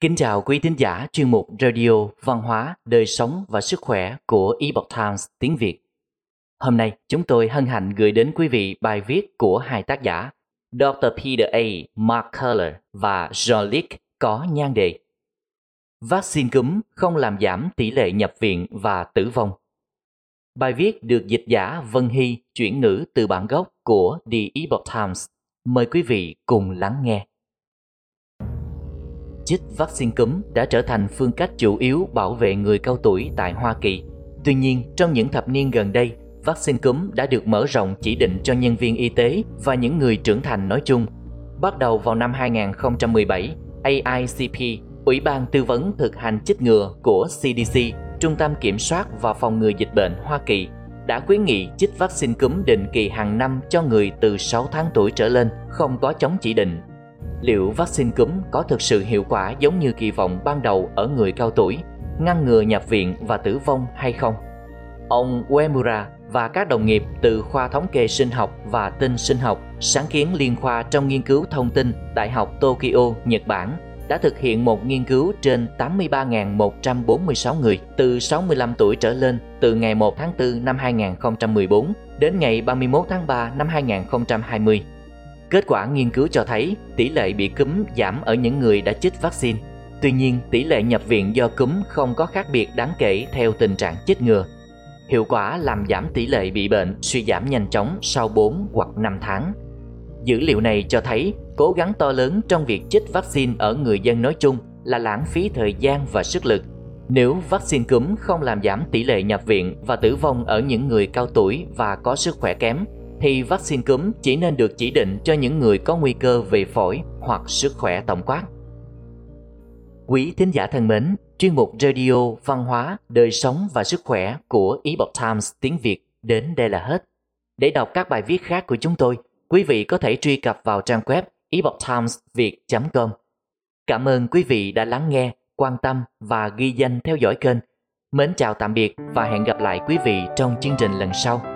Kính chào quý thính giả chuyên mục Radio Văn hóa, Đời sống và Sức khỏe của Epoch Times tiếng Việt. Hôm nay chúng tôi hân hạnh gửi đến quý vị bài viết của hai tác giả Dr. Peter A. Mark Keller và Jean-Luc có nhan đề Vaccine cúm không làm giảm tỷ lệ nhập viện và tử vong. Bài viết được dịch giả Vân Hy chuyển ngữ từ bản gốc của The Epoch Times. Mời quý vị cùng lắng nghe. Chích vaccine cúm đã trở thành phương cách chủ yếu bảo vệ người cao tuổi tại Hoa Kỳ. Tuy nhiên, trong những thập niên gần đây, vaccine cúm đã được mở rộng chỉ định cho nhân viên y tế và những người trưởng thành nói chung. Bắt đầu vào năm 2017, AICP, Ủy ban tư vấn thực hành chích ngừa của CDC, Trung tâm Kiểm soát và Phòng ngừa Dịch bệnh Hoa Kỳ, đã khuyến nghị chích vaccine cúm định kỳ hàng năm cho người từ 6 tháng tuổi trở lên không có chống chỉ định liệu vaccine cúm có thực sự hiệu quả giống như kỳ vọng ban đầu ở người cao tuổi, ngăn ngừa nhập viện và tử vong hay không? Ông Uemura và các đồng nghiệp từ khoa thống kê sinh học và tinh sinh học sáng kiến liên khoa trong nghiên cứu thông tin Đại học Tokyo, Nhật Bản đã thực hiện một nghiên cứu trên 83.146 người từ 65 tuổi trở lên từ ngày 1 tháng 4 năm 2014 đến ngày 31 tháng 3 năm 2020 Kết quả nghiên cứu cho thấy tỷ lệ bị cúm giảm ở những người đã chích vaccine. Tuy nhiên, tỷ lệ nhập viện do cúm không có khác biệt đáng kể theo tình trạng chích ngừa. Hiệu quả làm giảm tỷ lệ bị bệnh suy giảm nhanh chóng sau 4 hoặc 5 tháng. Dữ liệu này cho thấy cố gắng to lớn trong việc chích vaccine ở người dân nói chung là lãng phí thời gian và sức lực. Nếu vaccine cúm không làm giảm tỷ lệ nhập viện và tử vong ở những người cao tuổi và có sức khỏe kém thì vaccine cúm chỉ nên được chỉ định cho những người có nguy cơ về phổi hoặc sức khỏe tổng quát. Quý thính giả thân mến, chuyên mục Radio Văn hóa, Đời sống và Sức khỏe của Epoch Times tiếng Việt đến đây là hết. Để đọc các bài viết khác của chúng tôi, quý vị có thể truy cập vào trang web epochtimesviet.com. Cảm ơn quý vị đã lắng nghe, quan tâm và ghi danh theo dõi kênh. Mến chào tạm biệt và hẹn gặp lại quý vị trong chương trình lần sau.